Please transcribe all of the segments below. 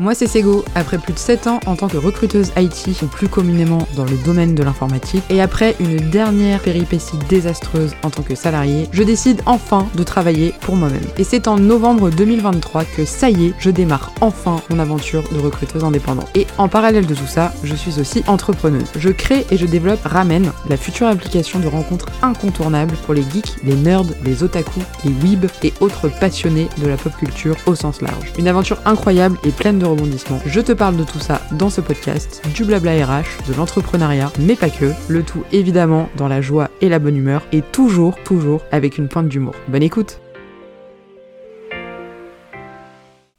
Moi c'est Sego, après plus de 7 ans en tant que recruteuse IT, plus communément dans le domaine de l'informatique, et après une dernière péripétie désastreuse en tant que salarié, je décide enfin de travailler pour moi-même. Et c'est en novembre 2023 que ça y est, je démarre enfin mon aventure de recruteuse indépendante. Et en parallèle de tout ça, je suis aussi entrepreneuse. Je crée et je développe Ramen, la future application de rencontre incontournable pour les geeks, les nerds, les otaku, les weebs et autres passionnés de la pop culture au sens large. Une aventure incroyable et pleine de Je te parle de tout ça dans ce podcast, du blabla RH, de l'entrepreneuriat, mais pas que, le tout évidemment dans la joie et la bonne humeur et toujours, toujours avec une pointe d'humour. Bonne écoute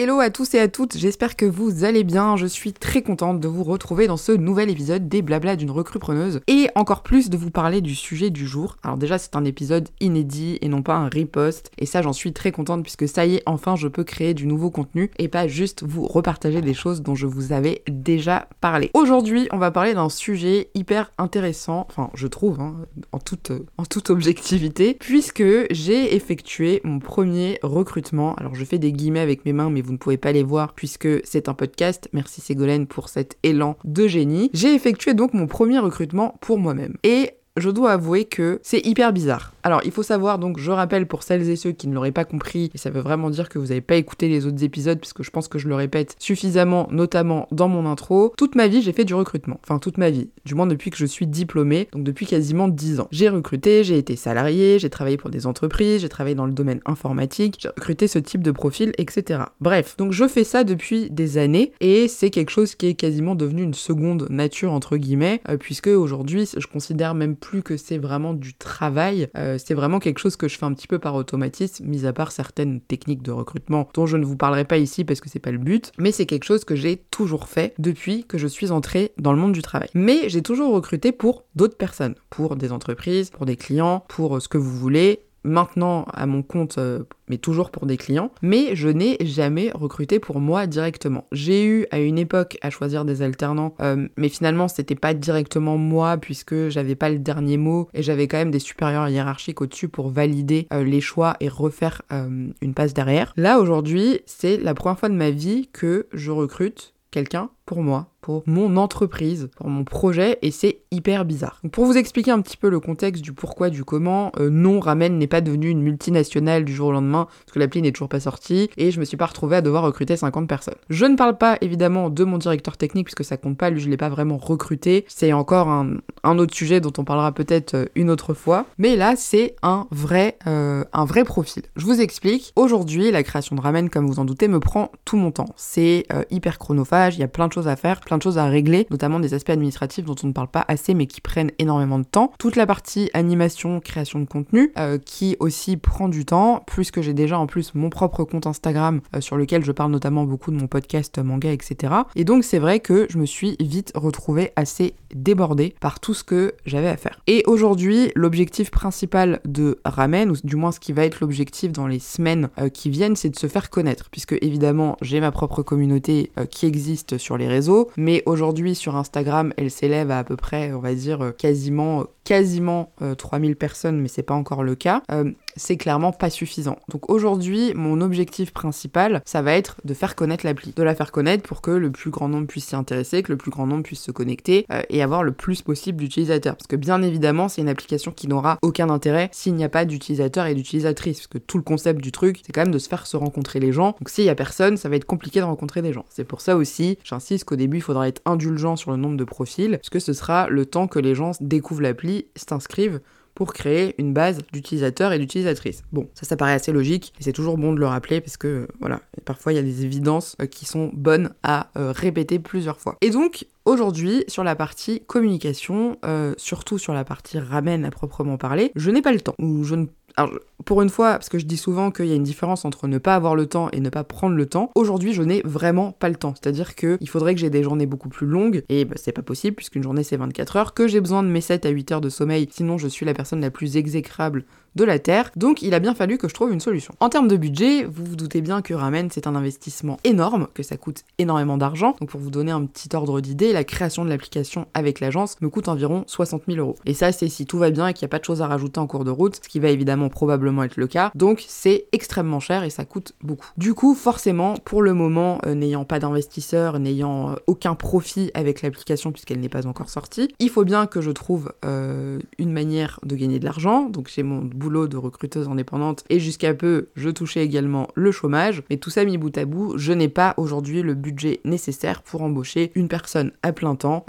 Hello à tous et à toutes, j'espère que vous allez bien. Je suis très contente de vous retrouver dans ce nouvel épisode des blabla d'une recrupreneuse et encore plus de vous parler du sujet du jour. Alors déjà, c'est un épisode inédit et non pas un repost et ça, j'en suis très contente puisque ça y est, enfin, je peux créer du nouveau contenu et pas juste vous repartager des choses dont je vous avais déjà parlé. Aujourd'hui, on va parler d'un sujet hyper intéressant, enfin, je trouve, hein, en, toute, en toute objectivité, puisque j'ai effectué mon premier recrutement. Alors, je fais des guillemets avec mes mains, mais vous ne pouvez pas les voir puisque c'est un podcast. Merci Ségolène pour cet élan de génie. J'ai effectué donc mon premier recrutement pour moi-même. Et je dois avouer que c'est hyper bizarre. Alors, il faut savoir, donc, je rappelle pour celles et ceux qui ne l'auraient pas compris, et ça veut vraiment dire que vous n'avez pas écouté les autres épisodes, puisque je pense que je le répète suffisamment, notamment dans mon intro. Toute ma vie, j'ai fait du recrutement. Enfin, toute ma vie. Du moins depuis que je suis diplômée, donc depuis quasiment 10 ans. J'ai recruté, j'ai été salarié, j'ai travaillé pour des entreprises, j'ai travaillé dans le domaine informatique, j'ai recruté ce type de profil, etc. Bref, donc je fais ça depuis des années, et c'est quelque chose qui est quasiment devenu une seconde nature, entre guillemets, euh, puisque aujourd'hui, je considère même plus plus que c'est vraiment du travail. Euh, c'est vraiment quelque chose que je fais un petit peu par automatisme, mis à part certaines techniques de recrutement dont je ne vous parlerai pas ici parce que c'est pas le but. Mais c'est quelque chose que j'ai toujours fait depuis que je suis entrée dans le monde du travail. Mais j'ai toujours recruté pour d'autres personnes, pour des entreprises, pour des clients, pour ce que vous voulez maintenant à mon compte, euh, mais toujours pour des clients, mais je n'ai jamais recruté pour moi directement. J'ai eu à une époque à choisir des alternants, euh, mais finalement c'était pas directement moi puisque j'avais pas le dernier mot et j'avais quand même des supérieurs hiérarchiques au-dessus pour valider euh, les choix et refaire une passe derrière. Là aujourd'hui, c'est la première fois de ma vie que je recrute quelqu'un pour moi pour mon entreprise, pour mon projet, et c'est hyper bizarre. pour vous expliquer un petit peu le contexte du pourquoi, du comment, euh, non, Ramen n'est pas devenu une multinationale du jour au lendemain, parce que l'appli n'est toujours pas sortie, et je me suis pas retrouvée à devoir recruter 50 personnes. Je ne parle pas évidemment de mon directeur technique, puisque ça compte pas, lui je l'ai pas vraiment recruté, c'est encore un, autre sujet dont on parlera peut-être euh, une autre fois, mais là c'est un vrai, euh, un vrai profil. Je vous explique, aujourd'hui la création de Ramen, comme vous en doutez, me prend tout mon temps. C'est hyper chronophage, il y a plein de choses à faire, plein de choses à régler, notamment des aspects administratifs dont on ne parle pas assez mais qui prennent énormément de temps. Toute la partie animation, création de contenu, euh, qui aussi prend du temps, puisque j'ai déjà en plus mon propre compte Instagram euh, sur lequel je parle notamment beaucoup de mon podcast manga, etc. Et donc c'est vrai que je me suis vite retrouvée assez débordée par tout ce que j'avais à faire. Et aujourd'hui, l'objectif principal de Ramen, ou du moins ce qui va être l'objectif dans les semaines euh, qui viennent, c'est de se faire connaître, puisque évidemment j'ai ma propre communauté qui existe sur les mais aujourd'hui sur Instagram, elle s'élève à à peu près, on va dire, euh, quasiment, quasiment 3000 euh, personnes, mais c'est pas encore le cas. Euh, c'est clairement pas suffisant. Donc aujourd'hui, mon objectif principal, ça va être de faire connaître l'appli. De la faire connaître pour que le plus grand nombre puisse s'y intéresser, que le plus grand nombre puisse se connecter et avoir le plus possible d'utilisateurs. Parce que bien évidemment, c'est une application qui n'aura aucun intérêt s'il n'y a pas d'utilisateurs et d'utilisatrices. Parce que tout le concept du truc, c'est quand même de se faire se rencontrer les gens. Donc s'il y a personne, ça va être compliqué de rencontrer des gens. C'est pour ça aussi, j'insiste qu'au début, il faudra être indulgent sur le nombre de profils, parce que ce sera le temps que les gens découvrent l'appli, s'inscrivent pour créer une base d'utilisateurs et d'utilisatrices. Bon, ça, ça paraît assez logique, et c'est toujours bon de le rappeler parce que, voilà, parfois il y a des évidences euh, qui sont bonnes à euh, répéter plusieurs fois. Et donc, aujourd'hui, sur la partie communication, euh, surtout sur la partie ramen à proprement parler, je n'ai pas le temps, ou je ne alors, pour une fois, parce que je dis souvent qu'il y a une différence entre ne pas avoir le temps et ne pas prendre le temps, aujourd'hui je n'ai vraiment pas le temps. C'est-à-dire qu'il faudrait que j'ai des journées beaucoup plus longues, et bah, c'est pas possible puisqu'une journée c'est 24 heures, que j'ai besoin de mes 7 à 8 heures de sommeil, sinon je suis la personne la plus exécrable de la Terre, donc il a bien fallu que je trouve une solution. En termes de budget, vous vous doutez bien que Ramen c'est un investissement énorme, que ça coûte énormément d'argent, donc pour vous donner un petit ordre d'idée, la création de l'application avec l'agence me coûte environ 60 000 euros. Et ça c'est si tout va bien et qu'il n'y a pas de choses à rajouter en cours de route, ce qui va évidemment probablement être le cas. Donc c'est extrêmement cher et ça coûte beaucoup. Du coup, forcément, pour le moment, euh, n'ayant pas d'investisseurs, n'ayant euh, aucun profit avec l'application puisqu'elle n'est pas encore sortie, il faut bien que je trouve euh, une manière de gagner de l'argent. Donc j'ai mon boulot de recruteuse indépendante et jusqu'à peu, je touchais également le chômage. Mais tout ça mis bout à bout, je n'ai pas aujourd'hui le budget nécessaire pour embaucher une personne à plein temps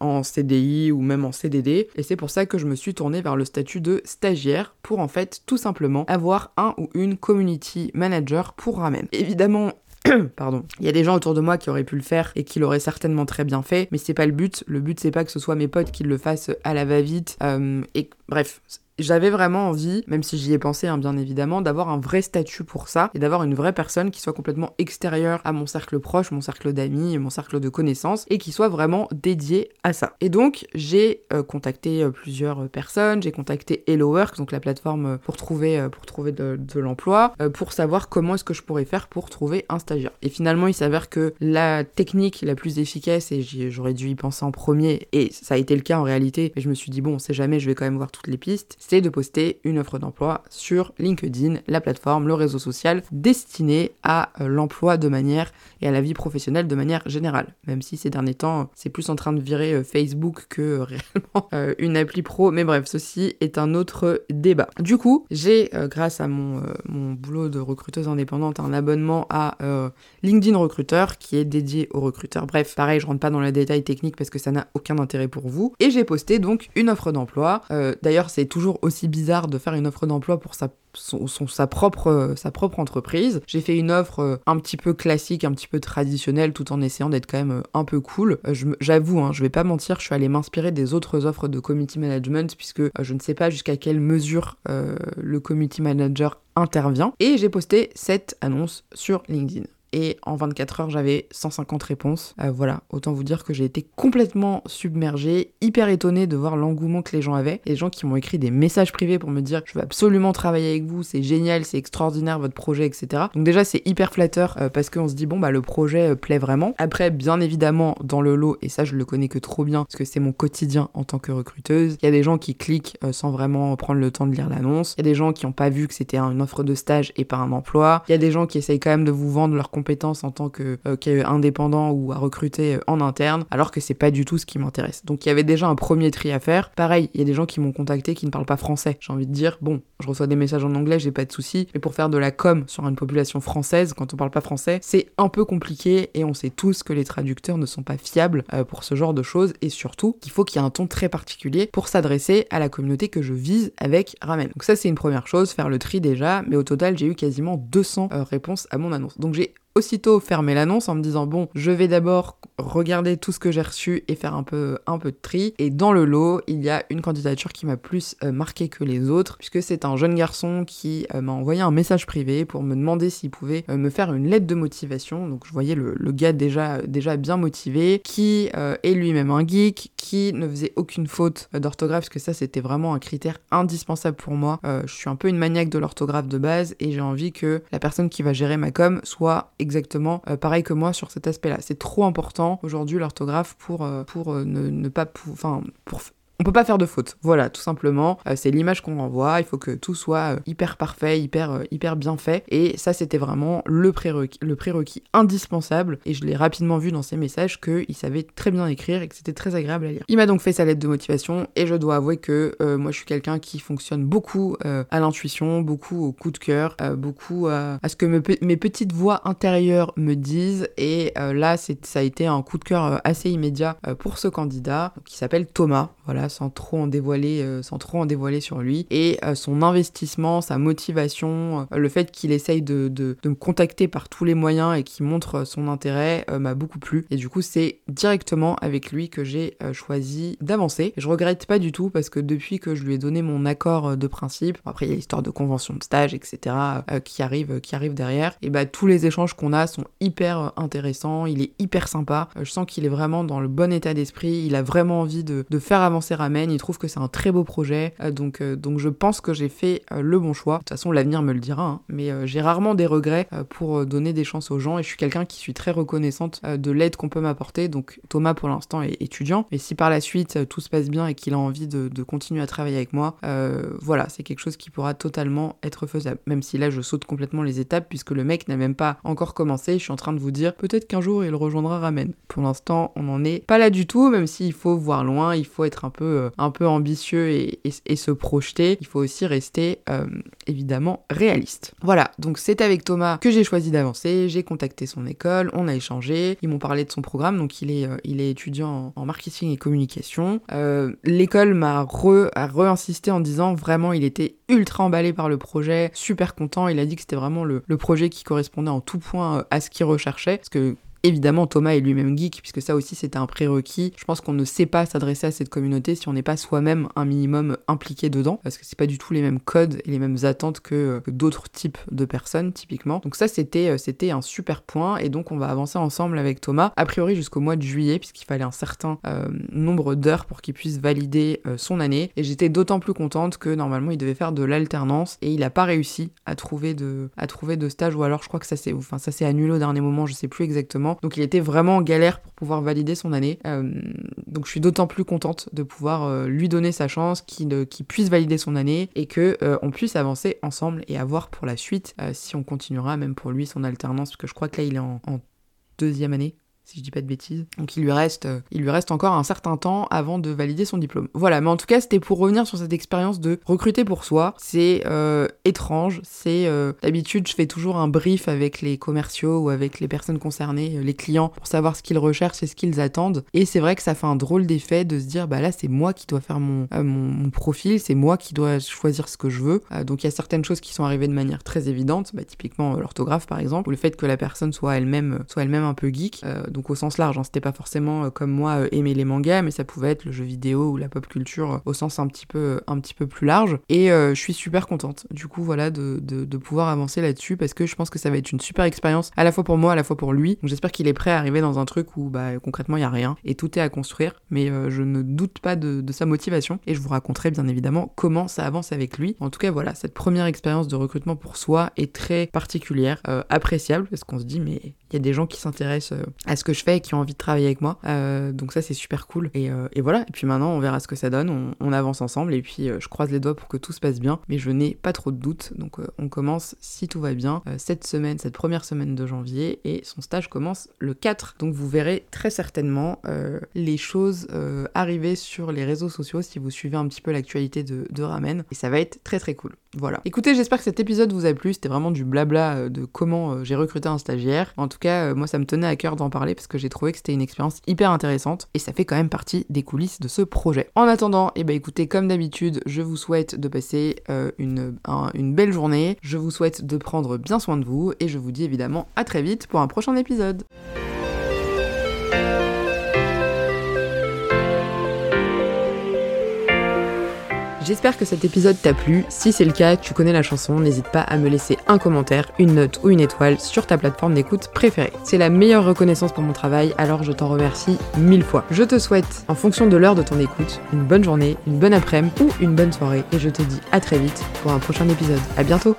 en CDI ou même en CDD. Et c'est pour ça que je me suis tournée vers le statut de stagiaire pour en fait tout simplement avoir un ou une community manager pour Ramen. Évidemment, Pardon. Il y a des gens autour de moi qui auraient pu le faire et qui l'auraient certainement très bien fait, mais c'est pas le but. Le but c'est pas que ce soit mes potes qui le fassent à la va-vite. Euh, et bref, j'avais vraiment envie, même si j'y ai pensé hein, bien évidemment, d'avoir un vrai statut pour ça et d'avoir une vraie personne qui soit complètement extérieure à mon cercle proche, mon cercle d'amis, mon cercle de connaissances et qui soit vraiment dédiée à ça. Et donc j'ai euh, contacté euh, plusieurs personnes, j'ai contacté HelloWork, donc la plateforme euh, pour trouver, pour trouver de, l'emploi, pour savoir comment est-ce que je pourrais faire pour trouver un stagiaire. Et finalement il s'avère que la technique la plus efficace, et j'aurais dû y penser en premier, et ça a été le cas en réalité, mais je me suis dit bon, on sait jamais, je vais quand même voir toutes les pistes, c'est de poster une offre d'emploi sur LinkedIn, la plateforme, le réseau social destiné à euh, l'emploi de manière et à la vie professionnelle de manière générale. Même si ces derniers temps, c'est plus en train de virer euh, Facebook que euh, réellement une appli pro. Mais bref, ceci est un autre débat. Du coup, j'ai, grâce à mon, mon boulot de recruteuse indépendante, un abonnement à LinkedIn Recruteur qui est dédié aux recruteurs. Bref, pareil, je rentre pas dans les détails techniques parce que ça n'a aucun intérêt pour vous. Et j'ai posté donc une offre d'emploi. D'ailleurs, c'est toujours aussi bizarre de faire une offre d'emploi pour sa, propre entreprise. J'ai fait une offre euh, un petit peu classique, un petit peu traditionnelle, tout en essayant d'être quand même euh, un peu cool. Euh, j'avoue, hein, je vais pas mentir, je suis allée m'inspirer des autres offres de community management, puisque je ne sais pas jusqu'à quelle mesure le community manager intervient. Et j'ai posté cette annonce sur LinkedIn et en 24 heures j'avais 150 réponses. Euh, voilà, autant vous dire que j'ai été complètement submergée, hyper étonnée de voir l'engouement que les gens avaient. Les gens qui m'ont écrit des messages privés pour me dire je veux absolument travailler avec vous, c'est génial, c'est extraordinaire votre projet, etc. Donc déjà c'est hyper flatteur euh, parce qu'on se dit bon bah le projet euh, plaît vraiment. Après bien évidemment dans le lot, et ça je le connais que trop bien parce que c'est mon quotidien en tant que recruteuse, il y a des gens qui cliquent sans vraiment prendre le temps de lire l'annonce, il y a des gens qui n'ont pas vu que c'était une offre de stage et pas un emploi, il y a des gens qui essayent quand même de vous vendre leur compétences en tant que euh, indépendant ou à recruter euh, en interne, alors que c'est pas du tout ce qui m'intéresse. Donc il y avait déjà un premier tri à faire. Pareil, il y a des gens qui m'ont contacté qui ne parlent pas français. J'ai envie de dire, bon, je reçois des messages en anglais, j'ai pas de soucis, mais pour faire de la com sur une population française, quand on parle pas français, c'est un peu compliqué et on sait tous que les traducteurs ne sont pas fiables euh, pour ce genre de choses et surtout qu'il faut qu'il y ait un ton très particulier pour s'adresser à la communauté que je vise avec Ramen. Donc ça c'est une première chose, faire le tri déjà, mais au total j'ai eu quasiment 200 réponses à mon annonce. Donc j'ai aussitôt fermer l'annonce en me disant bon, je vais d'abord regarder tout ce que j'ai reçu et faire un peu un peu de tri. Et dans le lot, il y a une candidature qui m'a plus euh, marqué que les autres, puisque c'est un jeune garçon qui euh, m'a envoyé un message privé pour me demander s'il pouvait euh, me faire une lettre de motivation. Donc je voyais le, le gars déjà déjà bien motivé, qui est lui-même un geek, qui ne faisait aucune faute d'orthographe, parce que ça c'était vraiment un critère indispensable pour moi. je suis un peu une maniaque de l'orthographe de base et j'ai envie que la personne qui va gérer ma com soit exactement euh, pareil que moi sur cet aspect-là. C'est trop important aujourd'hui l'orthographe pour, euh, pour euh, ne, pas... Enfin, pour on peut pas faire de faute. Voilà, tout simplement. Euh, c'est l'image qu'on renvoie. Il faut que tout soit euh, hyper parfait, hyper, euh, hyper bien fait. Et ça, c'était vraiment le prérequis, le prérequis indispensable. Et je l'ai rapidement vu dans ses messages qu'il savait très bien écrire et que c'était très agréable à lire. Il m'a donc fait sa lettre de motivation et je dois avouer que moi, je suis quelqu'un qui fonctionne beaucoup à l'intuition, beaucoup au coup de cœur, beaucoup à, ce que mes petites voix intérieures me disent. Et là, ça a été un coup de cœur assez immédiat pour ce candidat qui s'appelle Thomas. Voilà, sans trop en dévoiler, euh, sans trop en dévoiler sur lui. Et euh, son investissement, sa motivation, euh, le fait qu'il essaye de, me contacter par tous les moyens et qu'il montre son intérêt m'a beaucoup plu. Et du coup, c'est directement avec lui que j'ai choisi d'avancer. Je regrette pas du tout parce que depuis que je lui ai donné mon accord de principe, après il y a l'histoire de convention de stage, etc. qui arrive, qui arrive derrière. Et bah tous les échanges qu'on a sont hyper intéressants. Il est hyper sympa. je sens qu'il est vraiment dans le bon état d'esprit. Il a vraiment envie de faire avancer Ramen, il trouve que c'est un très beau projet, donc, donc je pense que j'ai fait le bon choix. De toute façon, l'avenir me le dira, hein. mais j'ai rarement des regrets pour donner des chances aux gens et je suis quelqu'un qui suis très reconnaissante de l'aide qu'on peut m'apporter. Donc Thomas pour l'instant est étudiant, mais si par la suite tout se passe bien et qu'il a envie de, de, continuer à travailler avec moi, voilà, c'est quelque chose qui pourra totalement être faisable. Même si là je saute complètement les étapes puisque le mec n'a même pas encore commencé, je suis en train de vous dire peut-être qu'un jour il rejoindra Ramen. Pour l'instant, on n'en est pas là du tout, même s'il faut voir loin, il faut être un peu, euh, un peu ambitieux et, se projeter. Il faut aussi rester euh, évidemment réaliste. Voilà, donc c'est avec Thomas que j'ai choisi d'avancer. J'ai contacté son école, on a échangé, ils m'ont parlé de son programme, donc il est, euh, étudiant en, marketing et communication. L'école m'a re-insisté en disant vraiment il était ultra emballé par le projet, super content. Il a dit que c'était vraiment le, projet qui correspondait en tout point à ce qu'il recherchait. Évidemment, Thomas est lui-même geek, puisque ça aussi c'était un prérequis. Je pense qu'on ne sait pas s'adresser à cette communauté si on n'est pas soi-même un minimum impliqué dedans, parce que c'est pas du tout les mêmes codes et les mêmes attentes que, d'autres types de personnes, typiquement. Donc ça, c'était, euh, c'était un super point, et donc on va avancer ensemble avec Thomas, a priori jusqu'au mois de juillet, puisqu'il fallait un certain euh, nombre d'heures pour qu'il puisse valider euh, son année, et j'étais d'autant plus contente que normalement il devait faire de l'alternance, et il n'a pas réussi à trouver de, à trouver de stage, ou alors je crois que ça s'est, enfin, ça s'est annulé au dernier moment, je sais plus exactement. Donc il était vraiment en galère pour pouvoir valider son année. Euh, donc je suis d'autant plus contente de pouvoir euh, lui donner sa chance, qu'il puisse valider son année et que euh, on puisse avancer ensemble et avoir pour la suite si on continuera même pour lui son alternance parce que je crois que là il est en deuxième année si je dis pas de bêtises. Donc il lui reste, euh, il lui reste encore un certain temps avant de valider son diplôme. Voilà, mais en tout cas c'était pour revenir sur cette expérience de recruter pour soi. C'est euh, étrange, c'est euh, d'habitude je fais toujours un brief avec les commerciaux ou avec les personnes concernées, les clients, pour savoir ce qu'ils recherchent et ce qu'ils attendent. Et c'est vrai que ça fait un drôle d'effet de se dire bah là c'est moi qui dois faire mon, profil, c'est moi qui dois choisir ce que je veux. donc il y a certaines choses qui sont arrivées de manière très évidente, bah, typiquement l'orthographe par exemple, ou le fait que la personne soit elle-même soit elle-même un peu geek donc au sens large. Hein. C'était pas forcément euh, comme moi euh, aimer les mangas, mais ça pouvait être le jeu vidéo ou la pop culture euh, au sens un petit peu, plus large. Et je suis super contente, du coup, voilà, de, pouvoir avancer là-dessus parce que je pense que ça va être une super expérience à la fois pour moi, à la fois pour lui. Donc j'espère qu'il est prêt à arriver dans un truc où bah, concrètement il y a rien et tout est à construire, mais je ne doute pas de, de, sa motivation et je vous raconterai bien évidemment comment ça avance avec lui. En tout cas, voilà, cette première expérience de recrutement pour soi est très particulière, appréciable parce qu'on se dit mais il y a des gens qui s'intéressent à ce que je fais et qui ont envie de travailler avec moi. Euh, donc ça c'est super cool. Et, euh, et, voilà, et puis maintenant on verra ce que ça donne, on, avance ensemble et puis euh, je croise les doigts pour que tout se passe bien. Mais je n'ai pas trop de doutes, donc on commence si tout va bien cette semaine, cette première semaine de janvier et son stage commence le 4. Donc vous verrez très certainement les choses arriver sur les réseaux sociaux si vous suivez un petit peu l'actualité de Ramen et ça va être très très cool. Voilà. Écoutez, j'espère que cet épisode vous a plu. C'était vraiment du blabla de comment j'ai recruté un stagiaire. En tout cas, moi ça me tenait à cœur d'en parler parce que j'ai trouvé que c'était une expérience hyper intéressante et ça fait quand même partie des coulisses de ce projet. En attendant, eh ben écoutez, comme d'habitude, je vous souhaite de passer euh, une belle journée, je vous souhaite de prendre bien soin de vous et je vous dis évidemment à très vite pour un prochain épisode. J'espère que cet épisode t'a plu. Si c'est le cas, tu connais la chanson, n'hésite pas à me laisser un commentaire, une note ou une étoile sur ta plateforme d'écoute préférée. C'est la meilleure reconnaissance pour mon travail, alors je t'en remercie mille fois. Je te souhaite, en fonction de l'heure de ton écoute, une bonne journée, une bonne après-midi ou une bonne soirée et je te dis à très vite pour un prochain épisode. À bientôt